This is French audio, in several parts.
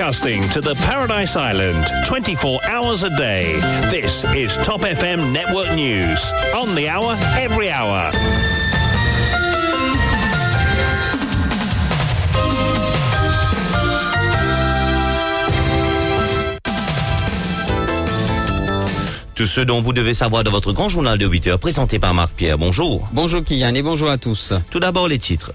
Broadcasting to the Paradise Island 24 hours a day. This is Top FM Network News. On the hour, every hour. Tout ce dont vous devez savoir de votre grand journal de 8 heures présenté par Marc Pierre. Bonjour. Bonjour Kylian et bonjour à tous. Tout d'abord les titres.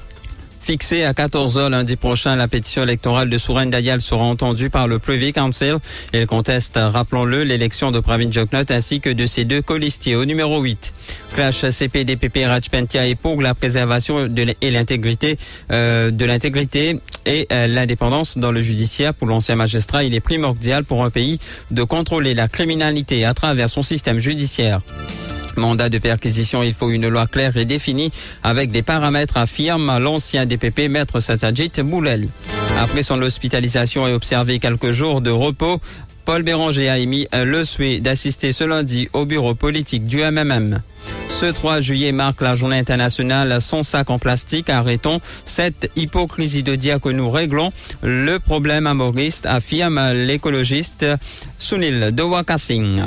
Fixée à 14h lundi prochain, la pétition électorale de Souraine Dayal sera entendue par le Privy Council. Il conteste, rappelons-le, l'élection de Pravin Joknot ainsi que de ses deux colistiers. Au numéro 8, PHCP, DPP, Rajpentia et pour la préservation de et l'intégrité euh, de l'intégrité et euh, l'indépendance dans le judiciaire pour l'ancien magistrat. Il est primordial pour un pays de contrôler la criminalité à travers son système judiciaire. Mandat de perquisition, il faut une loi claire et définie avec des paramètres, affirme l'ancien DPP, maître Satajit Boulel. Après son hospitalisation et observé quelques jours de repos, Paul Béranger a émis le souhait d'assister ce lundi au bureau politique du MMM. Ce 3 juillet marque la journée internationale sans sac en plastique. Arrêtons cette hypocrisie de dire que nous réglons le problème amoriste, affirme l'écologiste Sunil Dewakassing.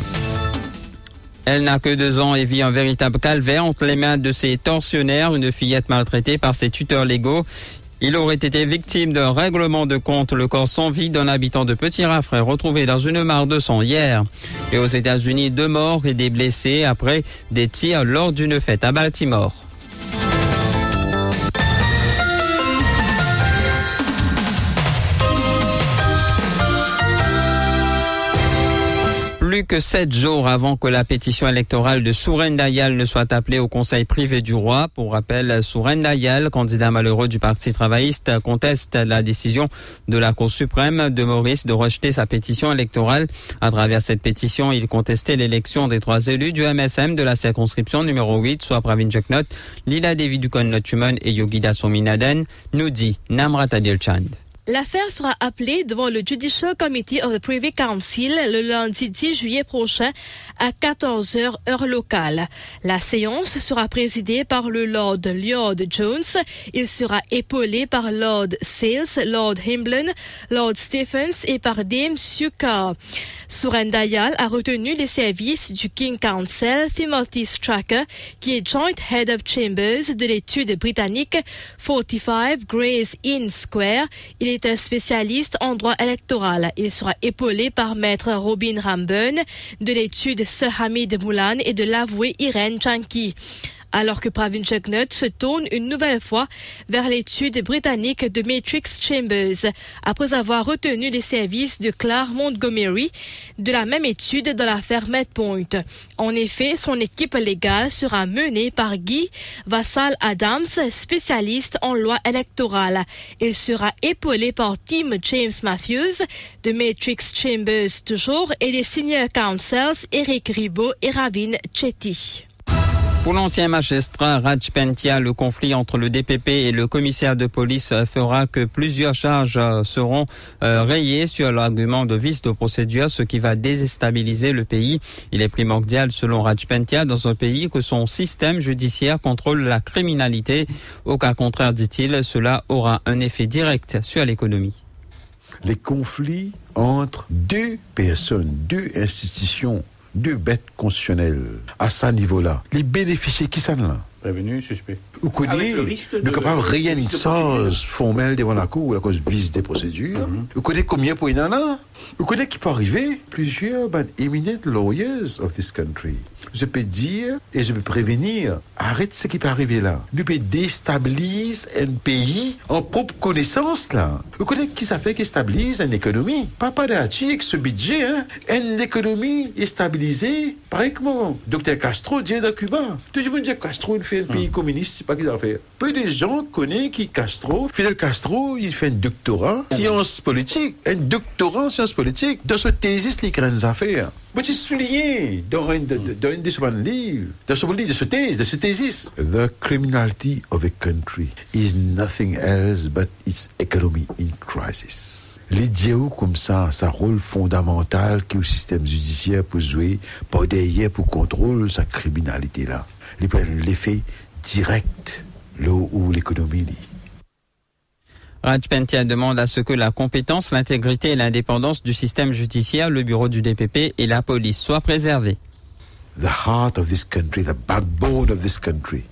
Elle n'a que deux ans et vit un véritable calvaire entre les mains de ses tortionnaires, une fillette maltraitée par ses tuteurs légaux. Il aurait été victime d'un règlement de compte, le corps sans vie d'un habitant de Petit Raffray retrouvé dans une mare de sang hier. Et aux États-Unis, deux morts et des blessés après des tirs lors d'une fête à Baltimore. Que sept jours avant que la pétition électorale de Souren Dayal ne soit appelée au Conseil privé du roi. Pour rappel, Souren Dayal, candidat malheureux du Parti travailliste, conteste la décision de la Cour suprême de Maurice de rejeter sa pétition électorale. À travers cette pétition, il contestait l'élection des trois élus du MSM de la circonscription numéro 8, soit Pravin Jeknot, Lila Devi Dukon et Yogida Sominaden, nous dit Namrat Adil Chand. L'affaire sera appelée devant le Judicial Committee of the Privy Council le lundi 10 juillet prochain à 14h heure locale. La séance sera présidée par le Lord Lord Jones. Il sera épaulé par Lord Sales, Lord Himblin, Lord Stephens et par Dame Suka. Surendayal a retenu les services du King Council Timothy Stracker, qui est Joint Head of Chambers de l'étude britannique 45 Gray's Inn Square. Un spécialiste en droit électoral. Il sera épaulé par maître Robin Ramburn de l'étude Sir Hamid Moulan et de l'avoué Irene Chanki alors que Pravin Jagnath se tourne une nouvelle fois vers l'étude britannique de Matrix Chambers, après avoir retenu les services de Claire Montgomery de la même étude dans l'affaire Medpoint. En effet, son équipe légale sera menée par Guy Vassal Adams, spécialiste en loi électorale. Il sera épaulé par Tim James Matthews de Matrix Chambers toujours et des senior counsels Eric Ribot et Ravin Chetty. Pour l'ancien magistrat Raj Pentia, le conflit entre le DPP et le commissaire de police fera que plusieurs charges seront euh, rayées sur l'argument de vice de procédure, ce qui va déstabiliser le pays. Il est primordial, selon Raj Pentia, dans un pays que son système judiciaire contrôle la criminalité. Au cas contraire, dit-il, cela aura un effet direct sur l'économie. Les conflits entre deux personnes, deux institutions deux bêtes constitutionnelles à ce niveau-là. Les bénéficiaires qui sont là? Prévenu, suspect. Vous connaissez, ne capable rien de chose formelle devant la cour à cause vice des procédures. Vous connaissez combien pour y en a Vous connaissez qui peut arriver? Plusieurs ben, eminent lawyers of this country. Je peux dire et je peux prévenir, arrête ce qui peut arriver là. Nous peut déstabiliser un pays en propre connaissance là. Vous connaissez qui ça fait qui stabilise une économie? Papa avec ce budget, hein, une économie est stabilisée. Pareil comme Dr Castro dit dans Cuba. Tout le monde dit Castro il fait un pays communiste, c'est pas qu'il a fait. Peu de gens connaissent qui Castro. Fidel Castro, il fait un doctorat en sciences politiques, un doctorat en sciences politiques. Dans ce thésis, les grandes affaires. Mais tu souligné dans un de, de, de, de ce livre, dans ce livre, de ce thèse, de ce thésis. The criminality of a country is nothing else but its economy in crisis. L'idéal comme ça, ça rôle fondamental est au système judiciaire pour jouer, pas derrière pour contrôler sa criminalité là. L'effet direct là où l'économie lit. Raj Pentia demande à ce que la compétence, l'intégrité et l'indépendance du système judiciaire, le bureau du DPP et la police soient préservés. The heart of this country, the backbone of this country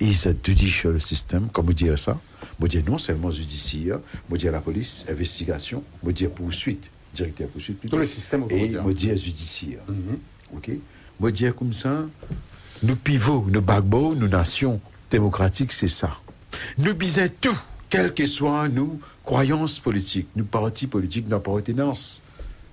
is a judicial system, comme vous dire ça? Vous dire non seulement judiciaire, vous dire la police, investigation, vous dire poursuite, directeur poursuite. plutôt, Tout le système Et quotidien. vous dire judiciaire. OK? Vous dire comme ça, nous pivots, nos backbone, nos nations démocratiques, c'est ça. Nous bisons tout, quelles que soient nos croyances politiques, nos partis politiques, nos appartenances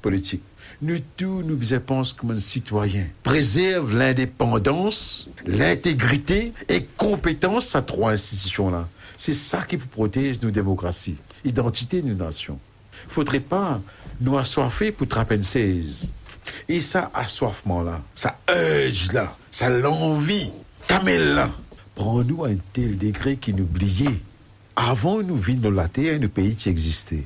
politiques. Nous tous, nous bisons pensons comme un citoyen. Préserve l'indépendance, l'intégrité et compétence à trois institutions-là. C'est ça qui protège nos démocraties, identité de nos nations. Faudrait pas nous assoiffer pour trapper 16. Et ça assoiffement-là, ça urge là, ça l'envie, camel là, prend-nous à un tel degré qu'il oubliait. Avant, nous vîmes la terre, nos pays qui existaient.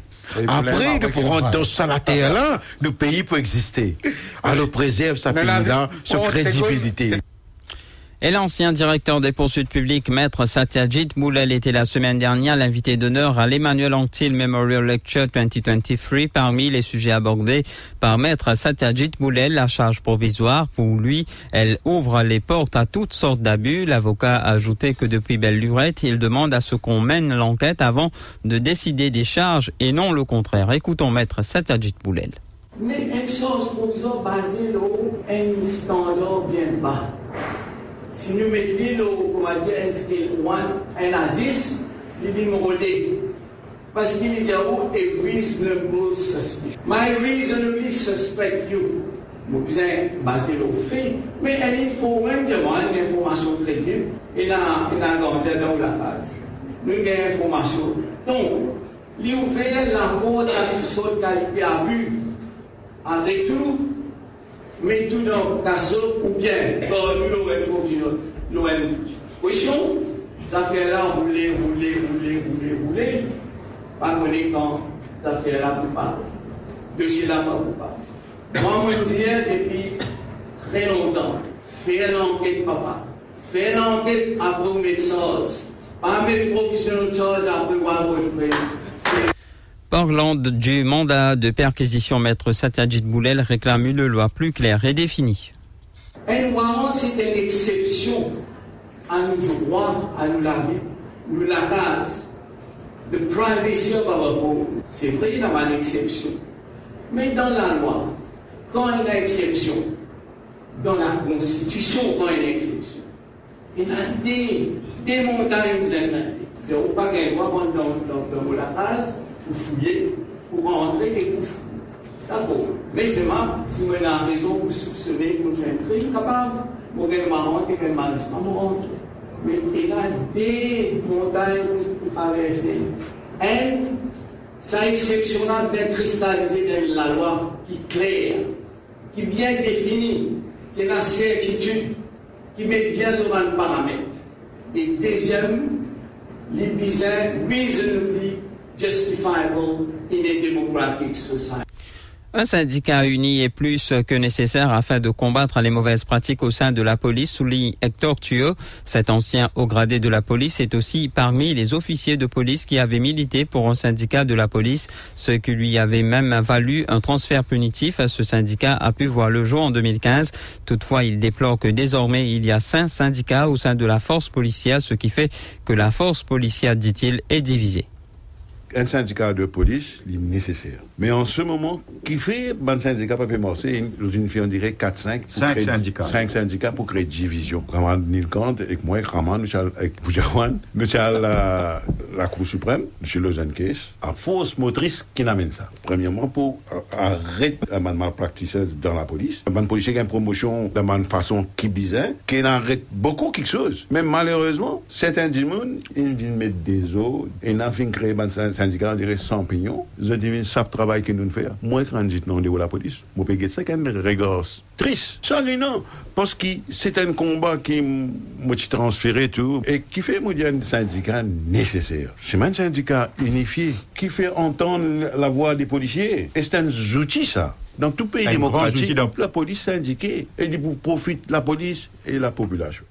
Après, nous pourrons dans terre là, nos pays peuvent exister. Alors préserve sa Ne pays là, l'avez- sa crédibilité. Et l'ancien directeur des poursuites publiques, maître Satyajit Moulel, était la semaine dernière l'invité d'honneur à l'Emmanuel Anctil Memorial Lecture 2023. Parmi les sujets abordés par maître Satyajit Moulel, la charge provisoire, pour lui, elle ouvre les portes à toutes sortes d'abus. L'avocat a ajouté que depuis belle lurette, il demande à ce qu'on mène l'enquête avant de décider des charges et non le contraire. Écoutons maître Satyajit Moulel. Mais une chose provisoire basée sur un bien bas. Si nous mettons, comment dire, un scale 1 à 10, il est rodé. Parce qu'il oh, a reasonable suspicion. My reasonably suspect you. Besoin basé sur le fait, mais il faut même une information crédible. Il a, il a gardé dans la base. Nous avons une information. Donc, la porte à abus. En retour, tout dans le ou bien dans l'OM. Question, ça fait là rouler, rouler, rouler, rouler, rouler. Pas connaître quand ça fait là pour pas. Dossier là pas pour pas. Moi, je dis depuis très longtemps, faire l'enquête, papa. Faire l'enquête après mes choses. Pas mes professionnels de charge après votre C'est Parlant de- du mandat de perquisition, maître Satyajit Moulel réclame une loi plus claire et définie. Un warrant, c'est une exception à nos droits, à nous la vie, nous la base. The privacy of our home. C'est vrai, il y a une exception. Mais dans la loi, quand il y a une exception, dans la Constitution, quand il y a une exception, il y a des, des montagnes vous avez. C'est pas qu'il doit rentrer dans, dans, dans la base, pour fouiller, pour rentrer et pour fouiller. D'accord. Mais c'est moi, si vous avez la raison pour soupçonner qu'on fait un crime, capable, vous avez magistrat, vous rentrez. Mais il y a des montagnes pour traverser. Un, ça exceptionnel vient cristalliser dans la loi qui est claire, qui est bien définie, qui a la certitude, qui met bien sur un paramètre. Et deuxième, les bizarres reasonably Un syndicat uni est plus que nécessaire afin de combattre les mauvaises pratiques au sein de la police, souligne Hector Thuot. Cet ancien haut gradé de la police est aussi parmi les officiers de police qui avaient milité pour un syndicat de la police, ce qui lui avait même valu un transfert punitif. Ce syndicat a pu voir le jour en 2015. Toutefois, il déplore que désormais il y a cinq syndicats au sein de la force policière, ce qui fait que la force policière, dit-il, est divisée. Un syndicat de police il est nécessaire. Mais en ce moment, qui fait un syndicat pas marcher, nous une fait on dirait 4 5 Cinq syndicats. 5 syndicats pour créer division. Raman Nilkant avec moi, Raman, nous sommes avec Boujawan, nous sommes à la, la Cour suprême, M. Lausanne Case, à force motrice qui n'amène ça. Premièrement, pour arrêter la malpratique dans la police. Un policier qui a une promotion de une façon qui bizarre, qui arrête beaucoup quelque chose. Mais malheureusement, certains monde, ils viennent mettre des eaux, et ils ont fait créer un syndicat, on dirait 100 pignons. Ils ont dit, ça travail que nous faisons. Moi, quand je dis non de la police, je ça qu'un regard triste. Ça, dit non. Parce que c'est un combat qui m'a transféré tout, et qui fait, moi, un syndicat nécessaire. C'est un syndicat unifié, qui fait entendre la voix des policiers. Et c'est un outil, ça. Dans tout pays démocratique, la police syndiquée, et du profite la police et la population.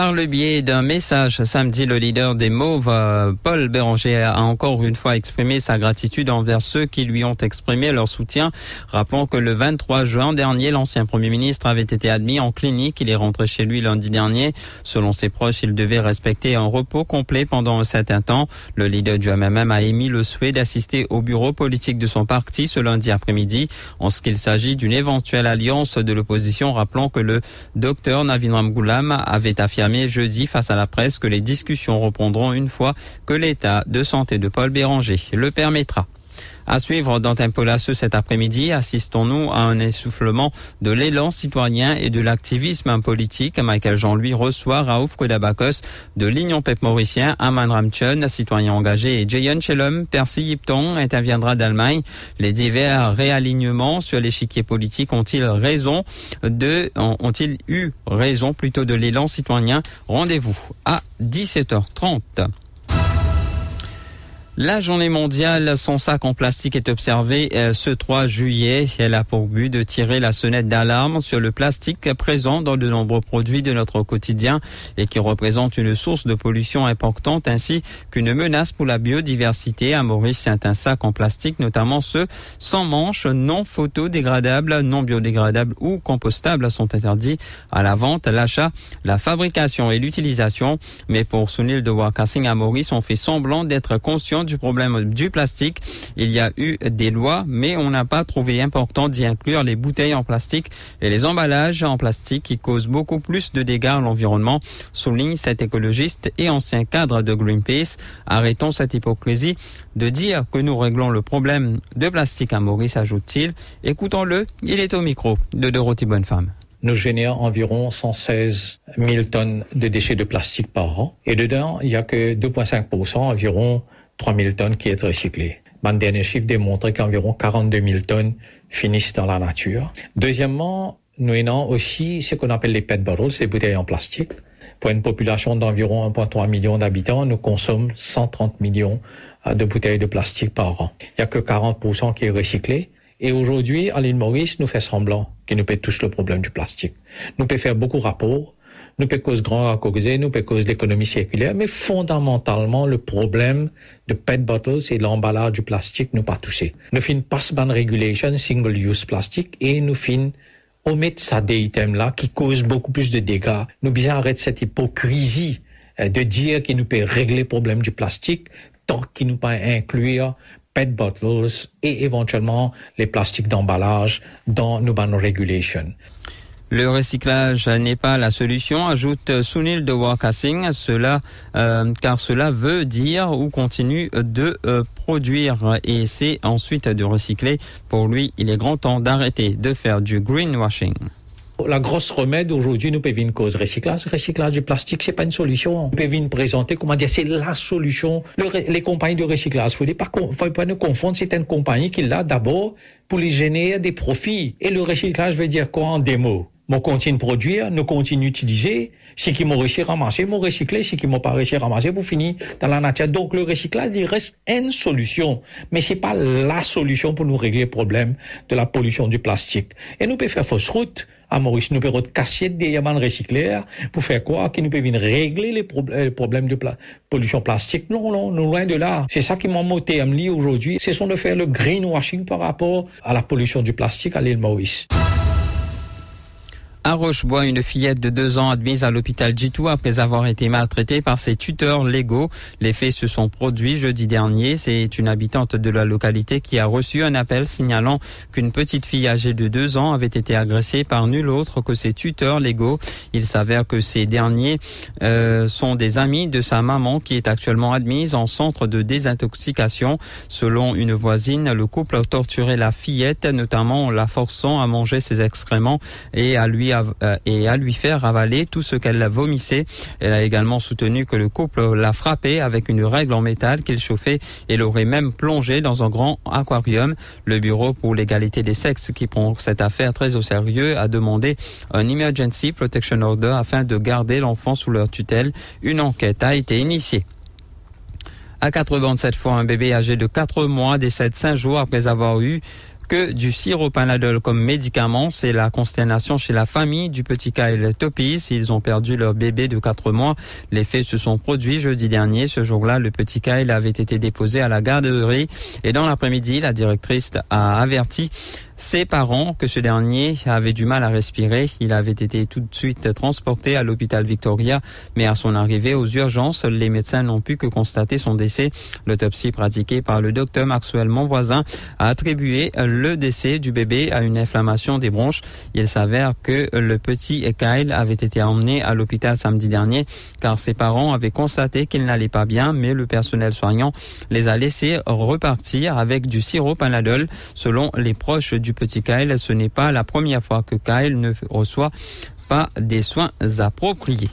Par le biais d'un message samedi, le leader des Mauves, euh, Paul Béranger, a encore une fois exprimé sa gratitude envers ceux qui lui ont exprimé leur soutien. Rappelons que le 23 juin dernier, l'ancien Premier ministre avait été admis en clinique. Il est rentré chez lui lundi dernier. Selon ses proches, il devait respecter un repos complet pendant un certain temps. Le leader du MMM a émis le souhait d'assister au bureau politique de son parti ce lundi après-midi. En ce qu'il s'agit d'une éventuelle alliance de l'opposition, rappelons que le docteur Navinram Goulam avait affirmé jeudi face à la presse que les discussions reprendront une fois que l'état de santé de Paul Béranger le permettra. À suivre dans Tempolace cet après-midi, assistons-nous à un essoufflement de l'élan citoyen et de l'activisme politique. Michael Jean-Louis reçoit Raouf Kodabakos de l'Union Pep Mauricien, Aman Ramchun, citoyen engagé, et Jayon Chelum, Percy Yipton, interviendra d'Allemagne. Les divers réalignements sur l'échiquier politique ont-ils raison de, ont-ils eu raison plutôt de l'élan citoyen? Rendez-vous à 17h30. La journée mondiale sans sac en plastique est observée euh, ce 3 juillet. Elle a pour but de tirer la sonnette d'alarme sur le plastique présent dans de nombreux produits de notre quotidien et qui représente une source de pollution importante ainsi qu'une menace pour la biodiversité. À Maurice, c'est un sac en plastique, notamment ceux sans manches, non photodégradables, non biodégradables ou compostables sont interdits à la vente, l'achat, la fabrication et l'utilisation. Mais pour Sunil de Warcassing à Maurice, on fait semblant d'être conscient du problème du plastique. Il y a eu des lois, mais on n'a pas trouvé important d'y inclure les bouteilles en plastique et les emballages en plastique qui causent beaucoup plus de dégâts à l'environnement, souligne cet écologiste et ancien cadre de Greenpeace. Arrêtons cette hypocrisie de dire que nous réglons le problème de plastique à Maurice, ajoute-t-il. Écoutons-le, il est au micro de Dorothy Bonnefemme nous génère environ 116 000 tonnes de déchets de plastique par an. Et dedans, il n'y a que 2,5%, environ 3 000 tonnes qui est recyclées. Mon dernier chiffre démontre qu'environ 42 000 tonnes finissent dans la nature. Deuxièmement, nous avons aussi ce qu'on appelle les PET bottles, ces bouteilles en plastique. Pour une population d'environ 1,3 million d'habitants, nous consommons 130 millions euh, de bouteilles de plastique par an. Il n'y a que 40% qui est recyclé. Et aujourd'hui, l'île Maurice, nous fait semblant qu'il nous peut tous le problème du plastique. Nous peut faire beaucoup de rapports, nous peut cause grand à causer, nous peut cause l'économie circulaire, mais fondamentalement, le problème de PET bottles et l'emballage du plastique nous pas touché. Nous fin pass ban regulation single use plastique et nous fin omettre ça des items là qui causent beaucoup plus de dégâts. Nous bien arrêter cette hypocrisie euh, de dire qu'il nous peut régler le problème du plastique tant qu'il nous peut inclure PET bottles et éventuellement les plastiques d'emballage dans nos ban regulation. Le recyclage n'est pas la solution, ajoute Sunil de Warcassing, cela, euh, car cela veut dire ou continue de euh, produire et c'est ensuite de recycler. Pour lui, il est grand temps d'arrêter de faire du greenwashing. La grosse remède aujourd'hui, nous pouvons cause recyclage. Recyclage du plastique, c'est pas une solution. Nous pouvons présenter, comment dire, c'est la solution. les compagnies de recyclage, faut pas, pas nous confondre. C'est une compagnie qui l'a d'abord pour les générer des profits. Et le recyclage veut dire quoi en démo? Nous continue de produire, nous continue d'utiliser. Ce qui m'ont réussi à ramasser, m'ont recyclé. Ce qui m'ont pas réussi à ramasser, pour finir dans la nature. Donc, le recyclage, il reste une solution. Mais c'est pas la solution pour nous régler le problème de la pollution du plastique. Et nous pouvons faire fausse route à Maurice. Nous pouvons casser des diamants recyclés pour faire quoi? Que nous pouvons régler les, problèmes de pollution plastique. Non, non, nous loin de là. C'est ça qui m'a moté à me aujourd'hui. C'est de faire le greenwashing par rapport à la pollution du plastique à l'île Maurice. À Rochebois, une fillette de deux ans admise à l'hôpital Jitou après avoir été maltraitée par ses tuteurs légaux. Les faits se sont produits jeudi dernier. C'est une habitante de la localité qui a reçu un appel signalant qu'une petite fille âgée de deux ans avait été agressée par nul autre que ses tuteurs légaux. Il s'avère que ces derniers euh, sont des amis de sa maman qui est actuellement admise en centre de désintoxication. Selon une voisine, le couple a torturé la fillette, notamment en la forçant à manger ses excréments et à lui euh, et à lui faire avaler tout ce qu'elle vomissait. Elle a également soutenu que le couple l'a frappé avec une règle en métal qu'il chauffait et l'aurait même plongé dans un grand aquarium. Le Bureau pour l'égalité des sexes, qui prend cette affaire très au sérieux, a demandé un Emergency Protection Order afin de garder l'enfant sous leur tutelle. Une enquête a été initiée. À 4 cette fois, un bébé âgé de 4 mois décède 5 jours après avoir eu que du sirop Panadol comme médicament. C'est la consternation chez la famille du petit Kyle Topis. Ils ont perdu leur bébé de 4 mois. Les faits se sont produits jeudi dernier. Ce jour-là, le petit Kyle avait été déposé à la garderie et dans l'après-midi, la directrice a averti ses parents que ce dernier avait du mal à respirer. Il avait été tout de suite transporté à l'hôpital Victoria, mais à son arrivée aux urgences, les médecins n'ont pu que constater son décès. L'autopsie pratiquée par le docteur Maxwell Monvoisin a attribué le décès du bébé à une inflammation des bronches. Il s'avère que le petit Kyle avait été emmené à l'hôpital samedi dernier car ses parents avaient constaté qu'il n'allait pas bien, mais le personnel soignant les a laissés repartir avec du sirop Panadol. Selon les proches du petit Kyle, ce n'est pas la première fois que Kyle ne reçoit pas des soins appropriés.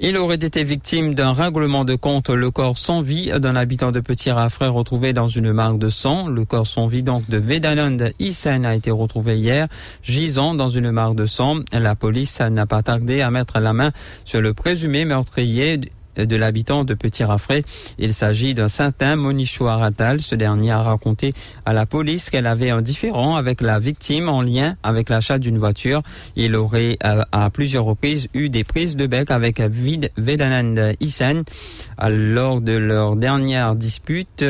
Il aurait été victime d'un règlement de compte. Le corps sans vie d'un habitant de Petit Raffray retrouvé dans une marque de sang. Le corps sans vie donc de Vedanand Isen a été retrouvé hier, gisant dans une marque de sang. La police n'a pas tardé à mettre la main sur le présumé meurtrier de l'habitant de Petit Raffray. Il s'agit d'un certain Monichou Aratal. Ce dernier a raconté à la police qu'elle avait un différend avec la victime en lien avec l'achat d'une voiture. Il aurait euh, à plusieurs reprises eu des prises de bec avec Vedanand Isen. Lors de leur dernière dispute,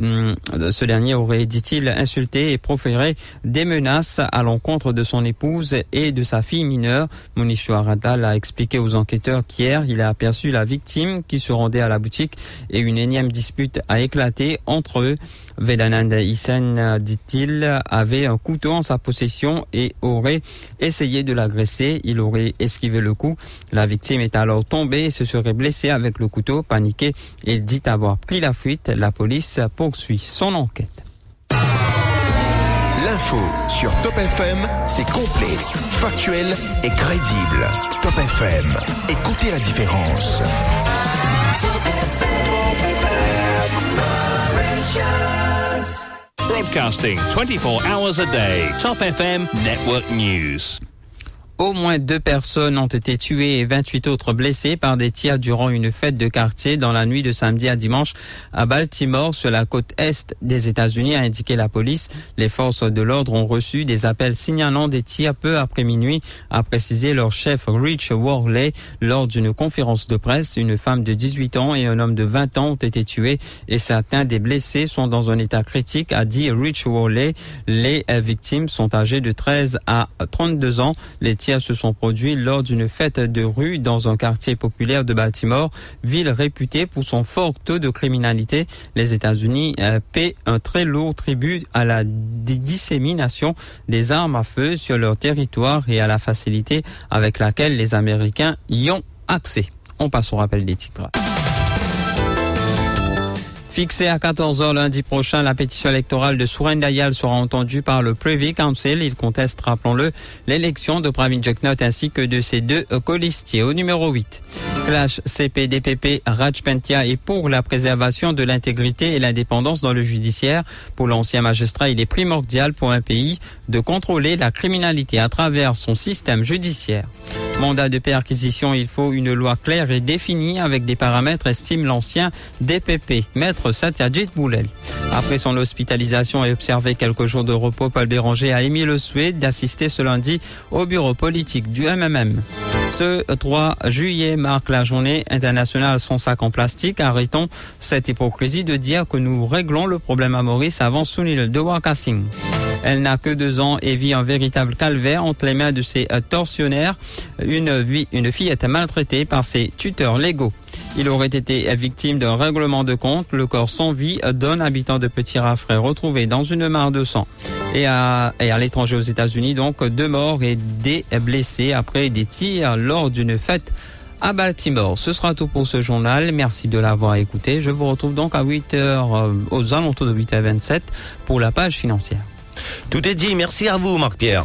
hum, ce dernier aurait, dit-il, insulté et proféré des menaces à l'encontre de son épouse et de sa fille mineure. Monichou Aratal a expliqué aux enquêteurs qu'hier, il a aperçu la victime qui se rendait à la boutique et une énième dispute a éclaté entre eux. Vedananda Isen, dit-il, avait un couteau en sa possession et aurait essayé de l'agresser. Il aurait esquivé le coup. La victime est alors tombée et se serait blessée avec le couteau. Paniqué, il dit avoir pris la fuite. La police poursuit son enquête. Sur Top FM, c'est complet, factuel et crédible. Top FM, écoutez la différence. Broadcasting 24 hours a day. Top FM Network News. Au moins deux personnes ont été tuées et 28 autres blessées par des tirs durant une fête de quartier dans la nuit de samedi à dimanche à Baltimore sur la côte est des États-Unis, a indiqué la police. Les forces de l'ordre ont reçu des appels signalant des tirs peu après minuit, a précisé leur chef Rich Worley lors d'une conférence de presse. Une femme de 18 ans et un homme de 20 ans ont été tués et certains des blessés sont dans un état critique, a dit Rich Worley. Les victimes sont âgées de 13 à 32 ans. Se sont produits lors d'une fête de rue dans un quartier populaire de Baltimore, ville réputée pour son fort taux de criminalité. Les États-Unis euh, paient un très lourd tribut à la dissémination des armes à feu sur leur territoire et à la facilité avec laquelle les Américains y ont accès. On passe au rappel des titres. Fixé à 14h lundi prochain, la pétition électorale de Souraine Dayal sera entendue par le Privy Council. Il conteste, rappelons-le, l'élection de Pravin Joknot ainsi que de ses deux colistiers. Au numéro 8, Clash CPDPP Rajpentia est pour la préservation de l'intégrité et l'indépendance dans le judiciaire. Pour l'ancien magistrat, il est primordial pour un pays de contrôler la criminalité à travers son système judiciaire. Mandat de perquisition, il faut une loi claire et définie avec des paramètres, estime l'ancien DPP, maître Satyajit Boulel. Après son hospitalisation et observé quelques jours de repos, Paul Béranger a émis le souhait d'assister ce lundi au bureau politique du MMM. Ce 3 juillet marque la journée internationale sans sac en plastique. Arrêtons cette hypocrisie de dire que nous réglons le problème à Maurice avant Sunil de Wakassing. Elle n'a que deux ans et vit un véritable calvaire entre les mains de ses tortionnaires. Une, une fille était maltraitée par ses tuteurs légaux. Il aurait été victime d'un règlement de compte. Le corps sans vie d'un habitant de Petit Raffray retrouvé dans une mare de sang. Et à, l'étranger aux États-Unis, donc deux morts et des blessés après des tirs lors d'une fête à Baltimore. Ce sera tout pour ce journal. Merci de l'avoir écouté. Je vous retrouve donc à 8h, euh, aux alentours de 8h27 pour la page financière. Tout est dit. Merci à vous, Marc-Pierre.